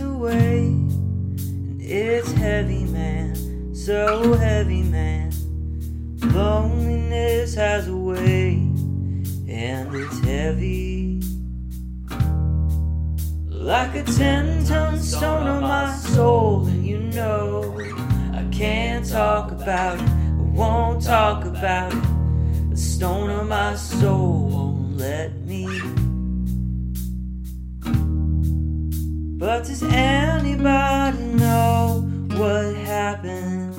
away. And it's heavy, man, so heavy, man. Loneliness has a way, and it's heavy. Like a ten ton stone on my soul, and you know I can't talk about it, I won't talk about it. The stone on my soul But does anybody know what happens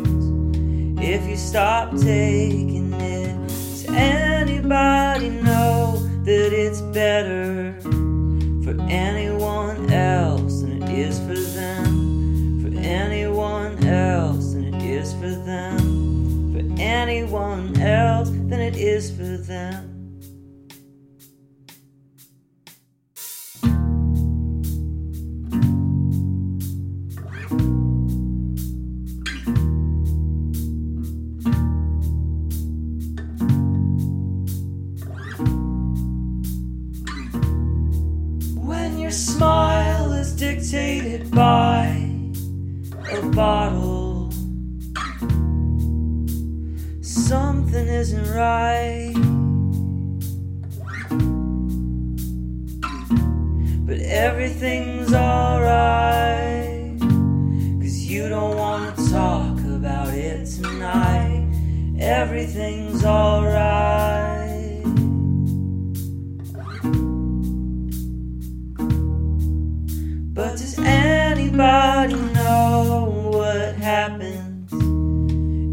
if you stop taking it? Does anybody know that it's better for anyone else than it is for them? For anyone else than it is for them? For anyone else than it is for them? Your smile is dictated by a bottle, something isn't right. But everything's alright, cause you don't wanna talk about it tonight. Everything's alright. But does anybody know what happens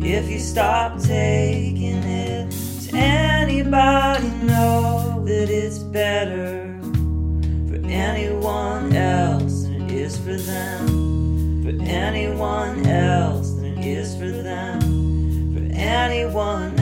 if you stop taking it? Does anybody know that it's better for anyone else than it is for them? For anyone else than it is for them? For anyone